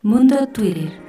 Mundo Twitter.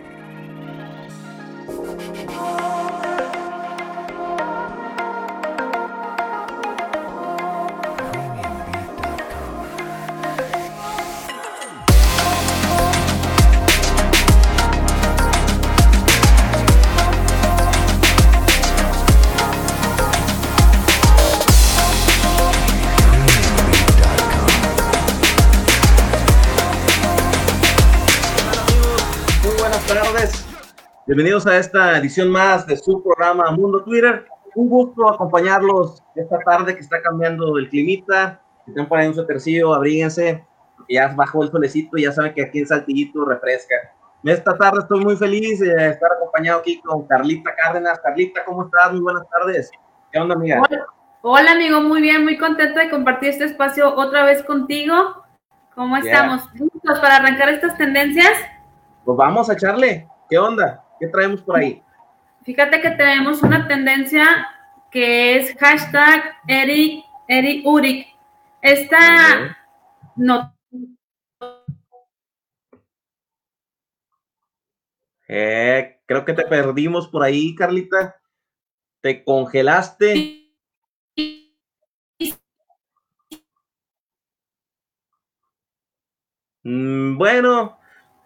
Bienvenidos a esta edición más de su programa Mundo Twitter. Un gusto acompañarlos esta tarde que está cambiando el climita. Si tienen por ahí un suétercillo, abríguense. Ya bajó el solecito y ya saben que aquí en Saltillito refresca. Esta tarde estoy muy feliz de estar acompañado aquí con Carlita Cárdenas. Carlita, ¿cómo estás? Muy buenas tardes. ¿Qué onda, amiga? Hola, hola, amigo, muy bien, muy contenta de compartir este espacio otra vez contigo. ¿Cómo Yeah. estamos? ¿Listos para arrancar estas tendencias? Pues vamos a echarle. ¿Qué onda? ¿Qué traemos por ahí? Fíjate que tenemos una tendencia que es hashtag Eric, Eric Uric. Esta no, Eh, creo que te perdimos por ahí, Carlita. Te congelaste. Mm, bueno,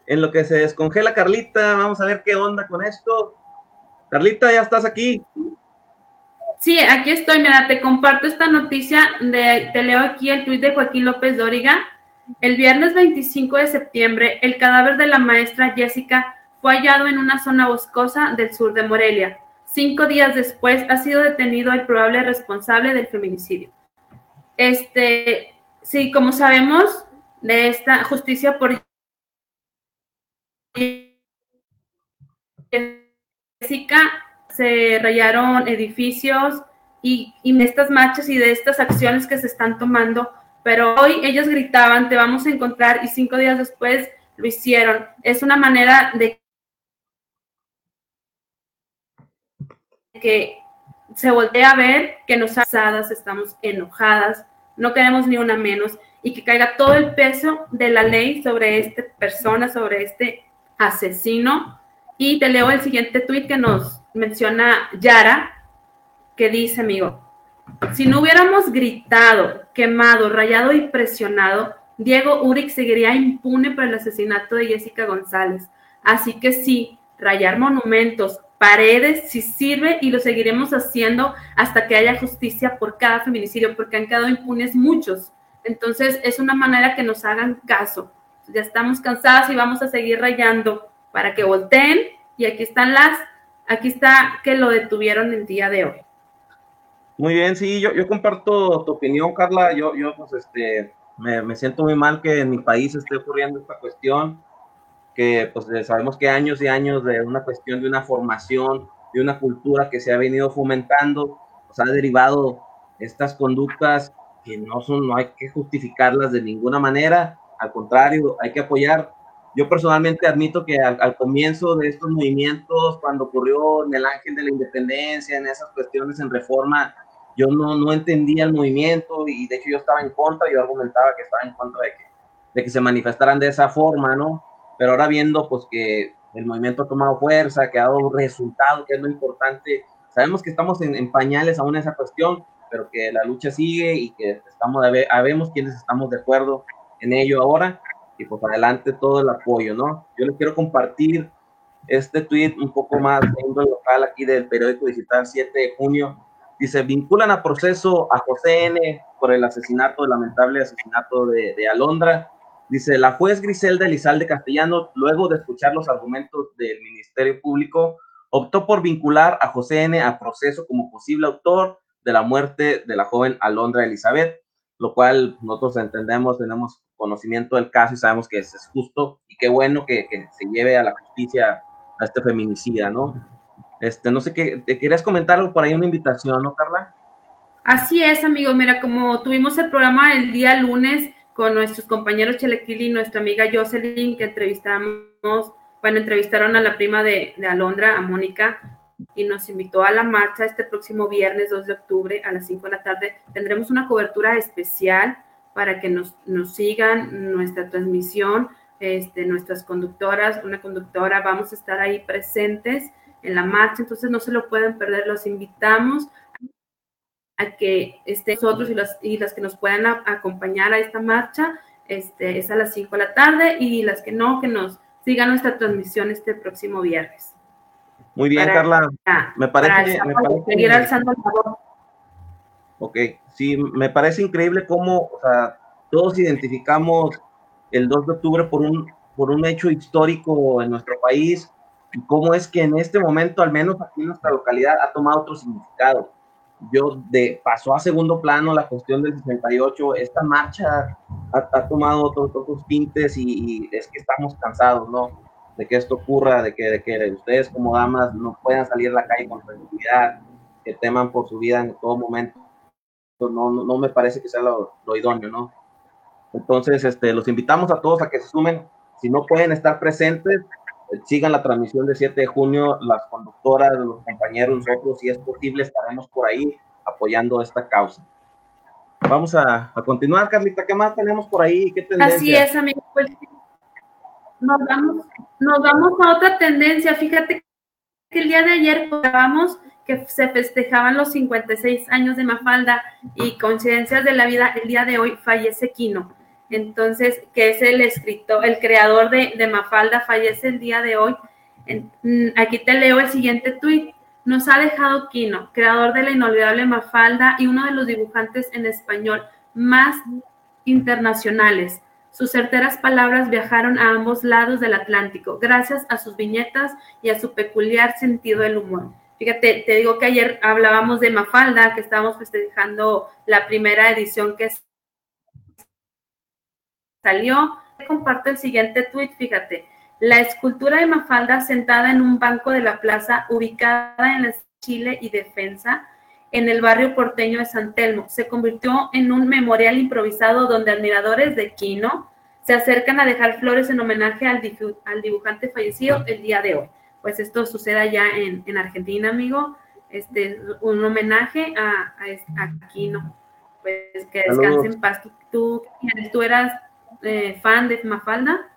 en lo que se descongela Carlita, vamos a ver qué onda con esto. Carlita, ya estás aquí. Sí, aquí estoy, mira, te comparto esta noticia, de, te leo aquí el tuit de Joaquín López Dóriga. El viernes 25 de septiembre, el cadáver de la maestra Jessica fue hallado en una zona boscosa del sur de Morelia. Cinco días después ha sido detenido el probable responsable del feminicidio. Este, sí, como sabemos, de esta justicia por se rayaron edificios y, de estas marchas y de estas acciones que se están tomando, pero hoy ellos gritaban, te vamos a encontrar y cinco días después lo hicieron. Es una manera de que se voltea a ver que nos asadas, estamos enojadas, no queremos ni una menos y que caiga todo el peso de la ley sobre esta persona, sobre este asesino. Y te leo el siguiente tuit que nos menciona Yara, que dice, amigo, si no hubiéramos gritado, quemado, rayado y presionado, Diego Uric seguiría impune por el asesinato de Jessica González. Así que sí, rayar monumentos, paredes, sí sirve y lo seguiremos haciendo hasta que haya justicia por cada feminicidio, porque han quedado impunes muchos. Entonces es una manera que nos hagan caso. Ya estamos cansadas y vamos a seguir rayando para que volteen y aquí están las, aquí está que lo detuvieron el día de hoy. Muy bien, sí, yo, yo comparto tu opinión, Carla. Yo, yo pues, este, me, me siento muy mal que en mi país esté ocurriendo esta cuestión, que pues eh, sabemos que años y años de una cuestión de una formación, de una cultura que se ha venido fomentando, pues ha derivado estas conductas que no son, no hay que justificarlas de ninguna manera, al contrario, hay que apoyar. Yo personalmente admito que al, comienzo de estos movimientos, cuando ocurrió en el Ángel de la Independencia, en esas cuestiones en reforma, yo no, no entendía el movimiento y de hecho yo estaba en contra, yo argumentaba que estaba en contra de que, de que se manifestaran de esa forma, ¿no? Pero ahora viendo pues que el movimiento ha tomado fuerza, que ha dado resultado, que es lo importante, sabemos que estamos en, en pañales aún en esa cuestión, pero que la lucha sigue y que estamos, habemos quienes estamos de acuerdo en ello ahora y pues adelante todo el apoyo, ¿no? Yo les quiero compartir este tweet un poco más de índole local aquí del periódico digital 7 de junio. Dice, vinculan a proceso a José N. por el asesinato, el lamentable asesinato de, de Alondra. Dice, la juez Griselda Elizalde Castellano, luego de escuchar los argumentos del Ministerio Público, optó por vincular a José N. a proceso como posible autor de la muerte de la joven Alondra Elizabeth, lo cual nosotros entendemos, tenemos conocimiento del caso y sabemos que es, justo y qué bueno que, que, se lleve a la justicia a este feminicida, ¿no? Este, no sé qué, ¿te querías comentar algo por ahí, una invitación, ¿no, Carla? Así es, amigo. Mira, como tuvimos el programa el día lunes con nuestros compañeros Chelequili y nuestra amiga Jocelyn, que entrevistamos, bueno, entrevistaron a la prima de, de Alondra, a Mónica, y nos invitó a la marcha este próximo viernes 2 de octubre a las 5 de la tarde. Tendremos una cobertura especial para que nos, nos sigan nuestra transmisión este, nuestras conductoras, una conductora, vamos a estar ahí presentes en la marcha, entonces no se lo pueden perder, los invitamos a que estén nosotros y las, y las que nos puedan acompañar a esta marcha, este, es a las 5 de la tarde y las que no, que nos sigan nuestra transmisión este próximo viernes. Muy bien, Carla. me parece, me parece seguir alzando el favor. Ok, sí, me parece increíble cómo, o sea, todos identificamos el 2 de octubre por un, por un hecho histórico en nuestro país y cómo es que en este momento, al menos aquí en nuestra localidad, ha tomado otro significado. Yo de, pasó a segundo plano la cuestión del 68, esta marcha ha, tomado otros, otros tintes y, y, es que estamos cansados, ¿no? De que esto ocurra, de que, de que ustedes como damas no puedan salir a la calle con tranquilidad, que teman por su vida en todo momento. No, no, no me parece que sea lo, lo idóneo, ¿no? Entonces, este, los invitamos a todos a que se sumen. Si no pueden estar presentes, eh, sigan la transmisión de 7 de junio. Las conductoras, los compañeros, nosotros, si es posible, estaremos por ahí apoyando esta causa. Vamos a, continuar, Carlita. ¿Qué más tenemos por ahí? ¿Qué tendencia? Así es, amigo. Nos, vamos, nos vamos a otra tendencia. Fíjate que el día de ayer grabamos que se festejaban los 56 años de Mafalda y coincidencias de la vida, el día de hoy fallece Quino. Entonces, que es el escritor, el creador de, Mafalda, fallece el día de hoy. Mm, aquí te leo el siguiente tuit. Nos ha dejado Quino, creador de la inolvidable Mafalda y uno de los dibujantes en español más internacionales. Sus certeras palabras viajaron a ambos lados del Atlántico, gracias a sus viñetas y a su peculiar sentido del humor. Fíjate, te digo que ayer hablábamos de Mafalda, que estábamos festejando la primera edición que salió. Comparto el siguiente tweet, fíjate. La escultura de Mafalda sentada en un banco de la plaza ubicada en Chile y Defensa, en el barrio porteño de San Telmo, se convirtió en un memorial improvisado donde admiradores de Quino se acercan a dejar flores en homenaje al, dibujante fallecido el día de hoy. Pues esto sucede allá en, Argentina, amigo. Este, un homenaje a, a, Quino. Pues que descanse en paz. ¿Tú, tú eras eh, fan de Mafalda?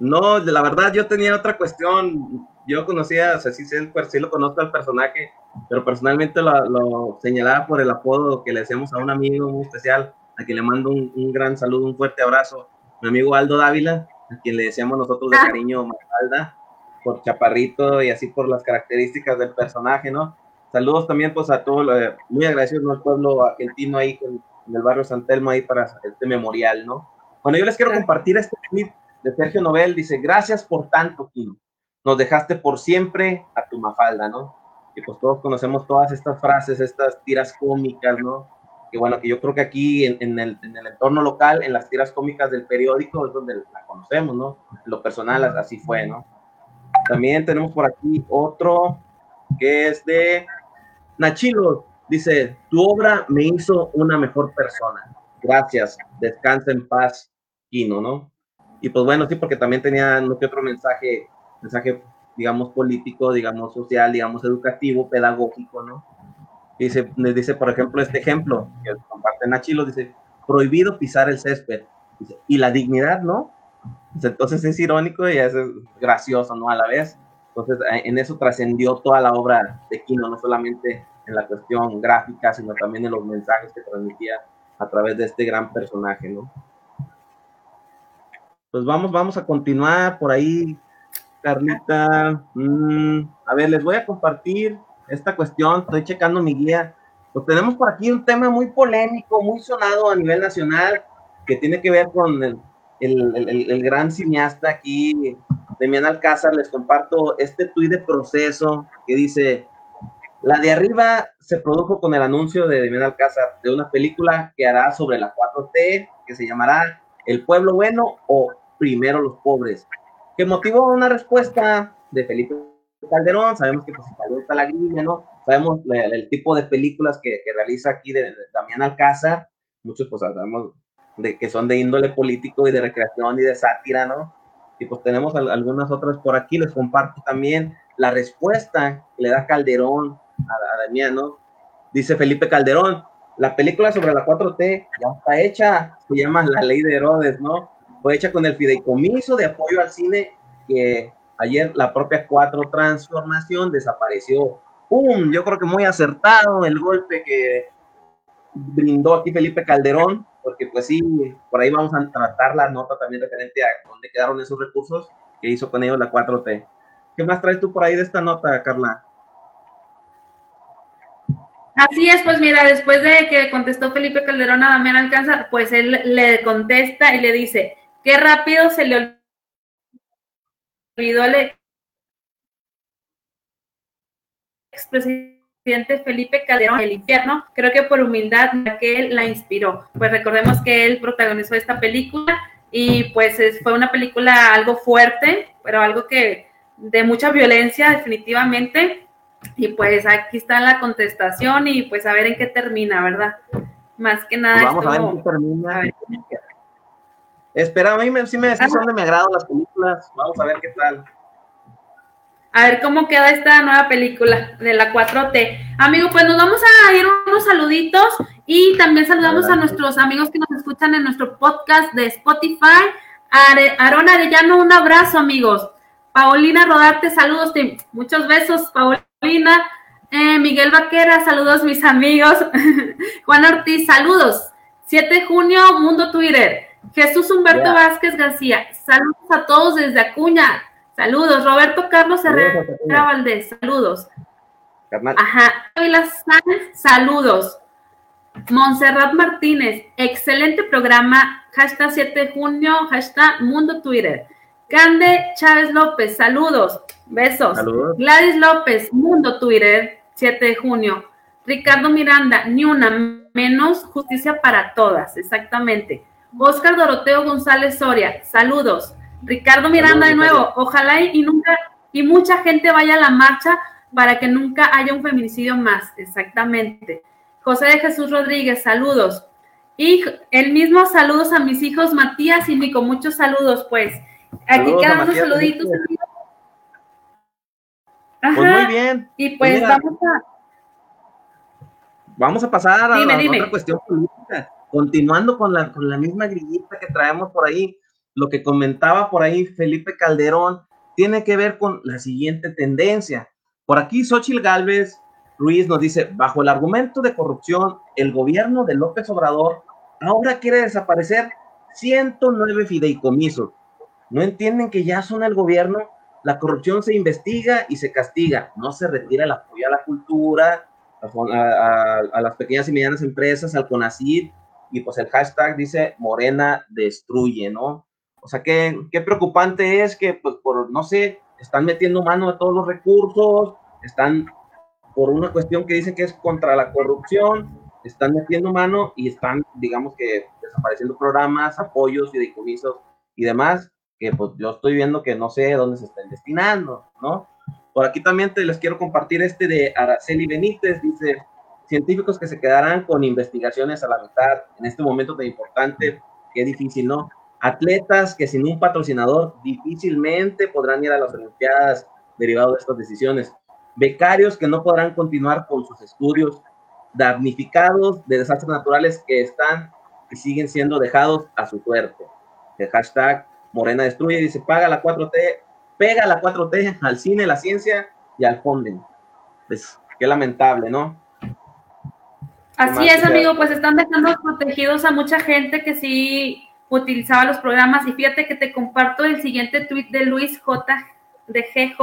No, la verdad yo tenía otra cuestión. Yo conocía, o sea, sí, sí, lo conozco al personaje, pero personalmente lo, señalaba por el apodo que le hacemos a un amigo muy especial, a quien le mando un, gran saludo, un fuerte abrazo. Mi amigo Aldo Dávila, a quien le decíamos nosotros de ah. cariño Mafalda, por chaparrito y así por las características del personaje, ¿no? Saludos también pues a todos, eh, muy agradecidos al pueblo argentino ahí en, en el barrio San Telmo ahí para este memorial, ¿no? Bueno, yo les quiero compartir este tweet de Sergio Nobel. Dice, gracias por tanto, Kino. Nos dejaste por siempre a tu mafalda, ¿no? Y pues todos conocemos todas estas frases, estas tiras cómicas, ¿no? Que bueno, que yo creo que aquí en, el, en el, entorno local, en las tiras cómicas del periódico, es donde la conocemos, ¿no? lo personal así fue, ¿no? También tenemos por aquí otro que es de Nachilo. Dice, tu obra me hizo una mejor persona. Gracias, descansa en paz, Kino, ¿no? Y pues bueno, sí, porque también tenía no que otro mensaje, mensaje, digamos, político, digamos, social, digamos, educativo, pedagógico, ¿no? Dice, dice, por ejemplo, este ejemplo que comparte Nachilo, dice, prohibido pisar el césped. y la dignidad, ¿no? Entonces es irónico y es gracioso, ¿no? A la vez. Entonces, en eso trascendió toda la obra de Kino, no solamente en la cuestión gráfica, sino también en los mensajes que transmitía a través de este gran personaje, ¿no? Pues vamos, vamos a continuar por ahí, Carlita. Mm, a ver, les voy a compartir esta cuestión, estoy checando mi guía. Pues tenemos por aquí un tema muy polémico, muy sonado a nivel nacional, que tiene que ver con el, el, el, gran cineasta aquí, Demian Alcázar. Les comparto este tuit de proceso que dice, la de arriba se produjo con el anuncio de Demian Alcázar de una película que hará sobre la 4T, que se llamará El Pueblo Bueno o Primero los Pobres, que motivó una respuesta de Felipe Calderón. Sabemos que pues, está la grilla, ¿no? Sabemos el, tipo de películas que, realiza aquí de, Damián Alcázar. Muchos, pues, sabemos de, que son de índole político y de recreación y de sátira, ¿no? Y pues tenemos algunas otras por aquí. Les comparto también la respuesta que le da Calderón a, Damián, ¿no? Dice Felipe Calderón, la película sobre la 4T ya está hecha, se llama La Ley de Herodes, ¿no? Fue hecha con el fideicomiso de apoyo al cine que ayer la propia Cuatro Transformación desapareció. ¡Pum! Yo creo que muy acertado el golpe que brindó aquí Felipe Calderón, porque pues sí, por ahí vamos a tratar la nota también referente a dónde quedaron esos recursos que hizo con ellos la 4T. ¿Qué más traes tú por ahí de esta nota, Carla? Así es, pues mira, después de que contestó Felipe Calderón a Damián Alcanza, pues él le contesta y le dice, qué rápido se le olvidó al expresidente Felipe Calderón el infierno, creo que por humildad que él la inspiró. Pues recordemos que él protagonizó esta película y pues fue una película algo fuerte, pero algo que de mucha violencia definitivamente y pues aquí está la contestación y pues a ver en qué termina, ¿verdad? Más que nada. Pues vamos a ver en qué termina. Espera, a mí me, sí me decís dónde me agradan las películas. Vamos a ver qué tal. A ver cómo queda esta nueva película de la 4T. Amigo, pues nos vamos a ir unos saluditos y también saludamos a nuestros amigos que nos escuchan en nuestro podcast de Spotify. Arona Arellano, un abrazo, amigos. Paulina Rodarte, saludos, muchos besos, Paulina. Eh, Miguel Vaquera, saludos mis amigos. Juan Ortiz, saludos. 7 de junio, Mundo Twitter. Jesús Humberto Vázquez García, saludos a todos desde Acuña. Saludos. Roberto Carlos Herrera Valdés, saludos. Ajá. saludos. Montserrat Martínez, excelente programa. Hashtag 7 de junio, hashtag Mundo Twitter. Cande Chávez López, saludos. Besos. Gladys López, Mundo Twitter, 7 de junio. Ricardo Miranda, ni una menos justicia para todas, exactamente. Oscar Doroteo González Soria, saludos. Ricardo Miranda de nuevo, ojalá y, nunca, y mucha gente vaya a la marcha para que nunca haya un feminicidio más, exactamente. José de Jesús Rodríguez, saludos. Y el mismo saludos a mis hijos Matías y Nico, muchos saludos, pues. Aquí quedan unos saluditos. Pues muy bien. Y pues vamos a. Vamos a pasar a, otra cuestión política. Continuando con la, con la misma grillita que traemos por ahí, lo que comentaba por ahí Felipe Calderón tiene que ver con la siguiente tendencia. Por aquí Xochil Gálvez Ruiz nos dice, bajo el argumento de corrupción, el gobierno de López Obrador ahora quiere desaparecer 109 fideicomisos. ¿No entienden que ya son el gobierno la corrupción se investiga y se castiga, no se retira el apoyo a la cultura, a, las pequeñas y medianas empresas, al CONACID, y pues el hashtag dice Morena destruye, ¿no? O sea, qué, qué preocupante es que, pues, por, no sé, están metiendo mano de todos los recursos, están por una cuestión que dicen que es contra la corrupción, están metiendo mano y están, digamos que, desapareciendo programas, apoyos, y fideicomisos y demás que pues yo estoy viendo que no sé dónde se están destinando, ¿no? Por aquí también te les quiero compartir este de Araceli Benítez, dice, científicos que se quedarán con investigaciones a la mitad en este momento tan importante, qué difícil, ¿no? Atletas que sin un patrocinador difícilmente podrán ir a las Olimpiadas derivado de estas decisiones. Becarios que no podrán continuar con sus estudios. Damnificados de desastres naturales que están y siguen siendo dejados a su suerte. El hashtag Morena destruye, dice, paga la 4T, pega la 4T al cine, la ciencia y al fonden. Pues qué lamentable, ¿no? Así es, amigo, pues están dejando protegidos a mucha gente que sí utilizaba los programas. Y fíjate que te comparto el siguiente tweet de Luis J. de GJ.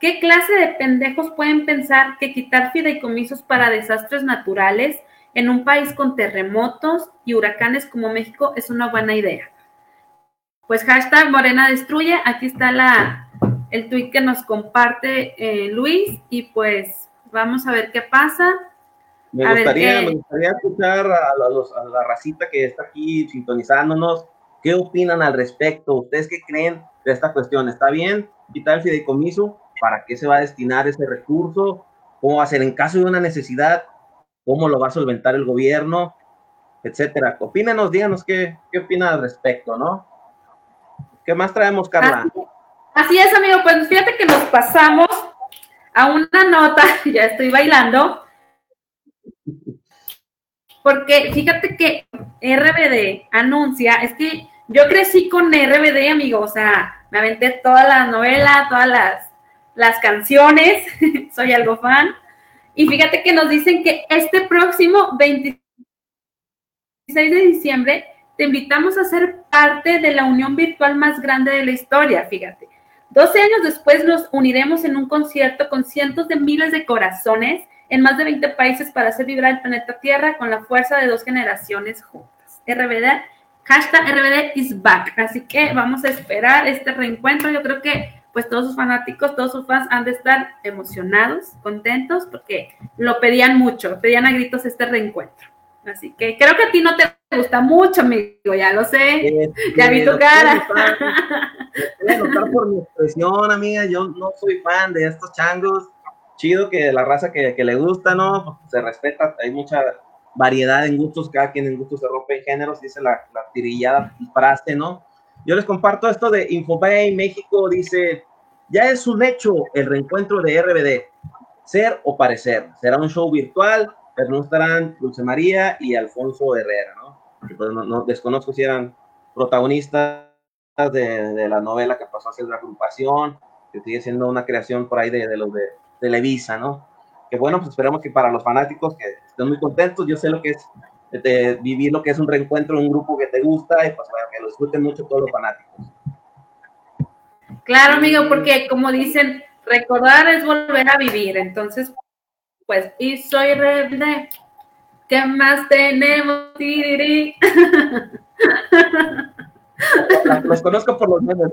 ¿Qué clase de pendejos pueden pensar que quitar fideicomisos para desastres naturales en un país con terremotos y huracanes como México es una buena idea? pues hashtag Morena Destruye, aquí está la, el tweet que nos comparte eh, Luis y pues vamos a ver qué pasa. Me, gustaría, escuchar a, la racita que está aquí sintonizándonos, qué opinan al respecto, ustedes qué creen de esta cuestión, ¿está bien quitar el fideicomiso? ¿Para qué se va a destinar ese recurso? ¿Cómo va a ser en caso de una necesidad? ¿Cómo lo va a solventar el gobierno? Etcétera. Opínenos, díganos qué, qué opinan al respecto, ¿no? ¿Qué más traemos, Carla? Así, es, amigo. Pues fíjate que nos pasamos a una nota, ya estoy bailando, porque fíjate que RBD anuncia, es que Yo crecí con RBD, amigo, o sea, me aventé toda la novela, todas las, las canciones, soy algo fan. Y fíjate que nos dicen que este próximo 26 de diciembre te invitamos a ser parte de la unión virtual más grande de la historia, fíjate. 12 años después nos uniremos en un concierto con cientos de miles de corazones en más de 20 países para hacer vibrar el planeta Tierra con la fuerza de dos generaciones juntas. RBD, hashtag RBD is back. Así que vamos a esperar este reencuentro. Yo creo que pues todos sus fanáticos, todos sus fans han de estar emocionados, contentos, porque lo pedían mucho, pedían a gritos este reencuentro. Así que creo que a ti no te gusta mucho, amigo, ya lo sé, ya vi tu cara. Voy notar por mi expresión, amiga, yo no soy fan de estos changos. Chido que la raza que, que le gusta, ¿no? Se respeta, hay mucha variedad en gustos, cada quien en gustos se rompe en géneros, dice la, la tirillada frase, ¿no? Yo les comparto esto de Infobay México, dice, ya es un hecho el reencuentro de RBD, ser o parecer, será un show virtual, pero no estarán Dulce María y Alfonso Herrera, ¿no? Pues no, desconozco si eran protagonistas de, de, la novela que pasó a ser la agrupación, que sigue siendo una creación por ahí de, de los de Televisa, ¿no? Que bueno, pues esperamos que para los fanáticos que estén muy contentos, yo sé lo que es de vivir lo que es un reencuentro en un grupo que te gusta y pues bueno, que lo disfruten mucho todos los fanáticos. Claro, amigo, porque como dicen, recordar es volver a vivir, entonces, pues, y soy rebelde, ¿qué más tenemos? Los conozco por los memes,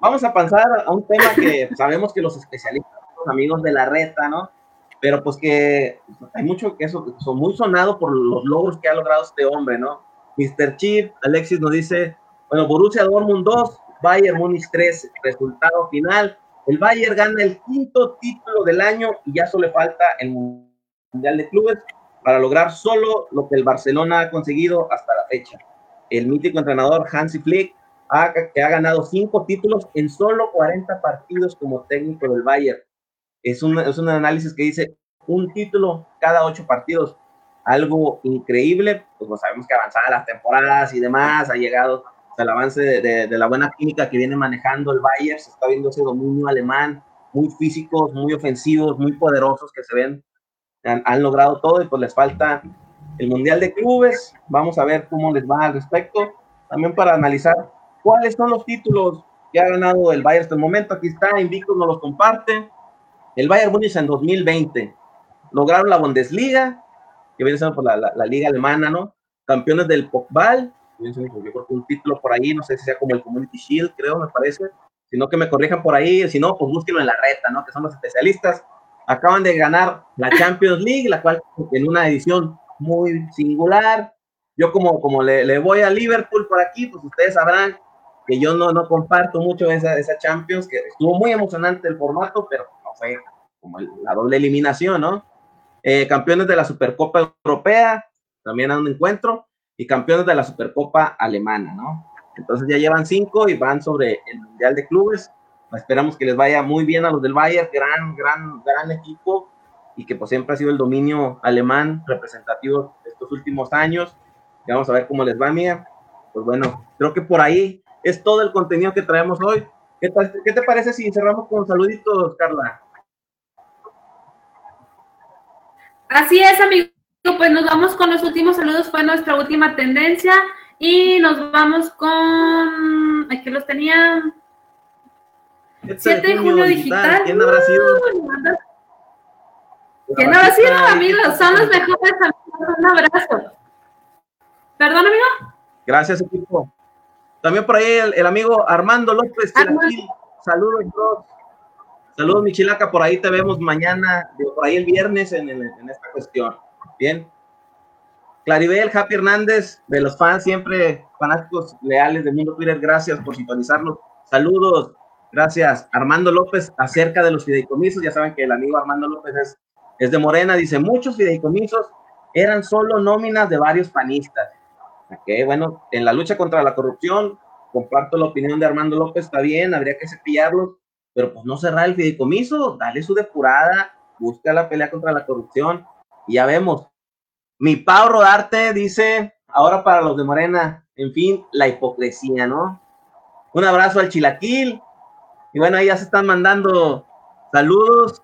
Vamos a pasar a un tema que sabemos que los especialistas, amigos de la reta, ¿no? pero pues que hay mucho que eso, son muy sonados por los logros que ha logrado este hombre, ¿no? Mr. Chief, Alexis nos dice, bueno, Borussia Dortmund 2, Bayern Múnich 3, resultado final, el Bayern gana el quinto título del año y ya solo falta el Mundial de Clubes para lograr solo lo que el Barcelona ha conseguido hasta la fecha. El mítico entrenador Hansi Flick, ha, que ha ganado cinco títulos en solo 40 partidos como técnico del Bayern es un, es un análisis que dice un título cada ocho partidos, algo increíble, pues sabemos que avanzada las temporadas y demás, ha llegado el avance de, de, la buena química que viene manejando el Bayern, se está viendo ese dominio alemán, muy físicos, muy ofensivos, muy poderosos que se ven, han, logrado todo y pues les falta el Mundial de Clubes, vamos a ver cómo les va al respecto, también para analizar cuáles son los títulos que ha ganado el Bayern hasta el momento, aquí está, Invictus nos los comparte, el Bayern Múnich en 2020 lograron la Bundesliga, que viene siendo por la, la, liga alemana, ¿no? Campeones del Pokal, un título por ahí, no sé si sea como el Community Shield, creo, me parece. Si no, que me corrijan por ahí, si no, pues búsquenlo en la reta, ¿no? Que son los especialistas. Acaban de ganar la Champions League, la cual en una edición muy singular. Yo como, como le, le voy a Liverpool por aquí, pues ustedes sabrán que yo no, no comparto mucho esa, esa Champions, que estuvo muy emocionante el formato, pero fue como la doble eliminación, ¿no? Eh, campeones de la Supercopa Europea, también a un encuentro, y campeones de la Supercopa Alemana, ¿no? Entonces ya llevan cinco y van sobre el Mundial de Clubes. Esperamos que les vaya muy bien a los del Bayern, gran, gran, gran equipo, y que pues siempre ha sido el dominio alemán representativo de estos últimos años. Y vamos a ver cómo les va, mía. Pues bueno, creo que por ahí es todo el contenido que traemos hoy. ¿Qué, te parece si cerramos con saluditos, Carla? Así es, amigo. Pues nos vamos con los últimos saludos, fue nuestra última tendencia. Y nos vamos con. Aquí los tenía. 7 de junio digital. ¿Quién habrá sido? ¿Quién habrá sido, amigos? Son los mejores amigos. Un abrazo. ¿Perdón, amigo? Gracias, equipo. También por ahí el, amigo Armando López. Saludos, bro. Saludos, Michilaca, por ahí te vemos mañana, por ahí el viernes en, esta cuestión. Bien. Claribel, Happy Hernández, de los fans, siempre fanáticos leales de Mundo Twitter, gracias por sintonizarnos. Saludos, gracias. Armando López, acerca de los fideicomisos, ya saben que el amigo Armando López es, es de Morena, dice, muchos fideicomisos eran solo nóminas de varios panistas. Ok, bueno, en la lucha contra la corrupción, comparto la opinión de Armando López, está bien, habría que cepillarlos, pero pues no cerrar el fideicomiso, dale su depurada, busca la pelea contra la corrupción y ya vemos. Mi Pau Rodarte dice, ahora para los de Morena, en fin, la hipocresía, ¿no? Un abrazo al Chilaquil. Y bueno, ahí ya se están mandando saludos.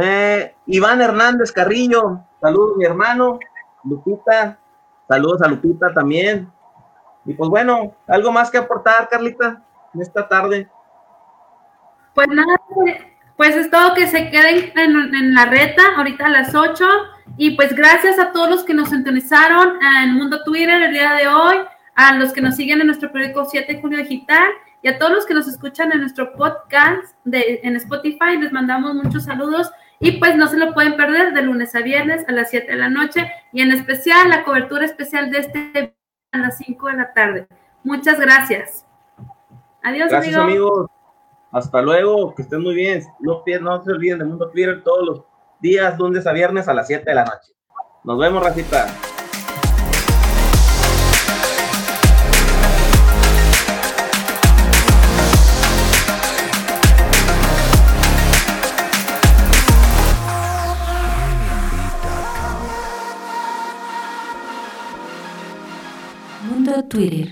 Eh, Iván Hernández Carrillo, saludos mi hermano. Lupita, saludos a Lupita también. Y pues bueno, ¿algo más que aportar, Carlita, en esta tarde? Pues nada, pues es todo que se queden en, la reta ahorita a las 8. Y pues gracias a todos los que nos sintonizaron en Mundo Twitter el día de hoy, a los que nos siguen en nuestro periódico 7 de Junio Digital y a todos los que nos escuchan en nuestro podcast de, en Spotify. Les mandamos muchos saludos y pues no se lo pueden perder de lunes a viernes a las 7 de la noche y en especial la cobertura especial de este a las 5 de la tarde. Muchas gracias. Adiós, gracias, amigos. Hasta luego, que estén muy bien. No, no se olviden de Mundo Twitter todos los días, lunes a viernes a las 7 de la noche. Nos vemos, Racita. Twitter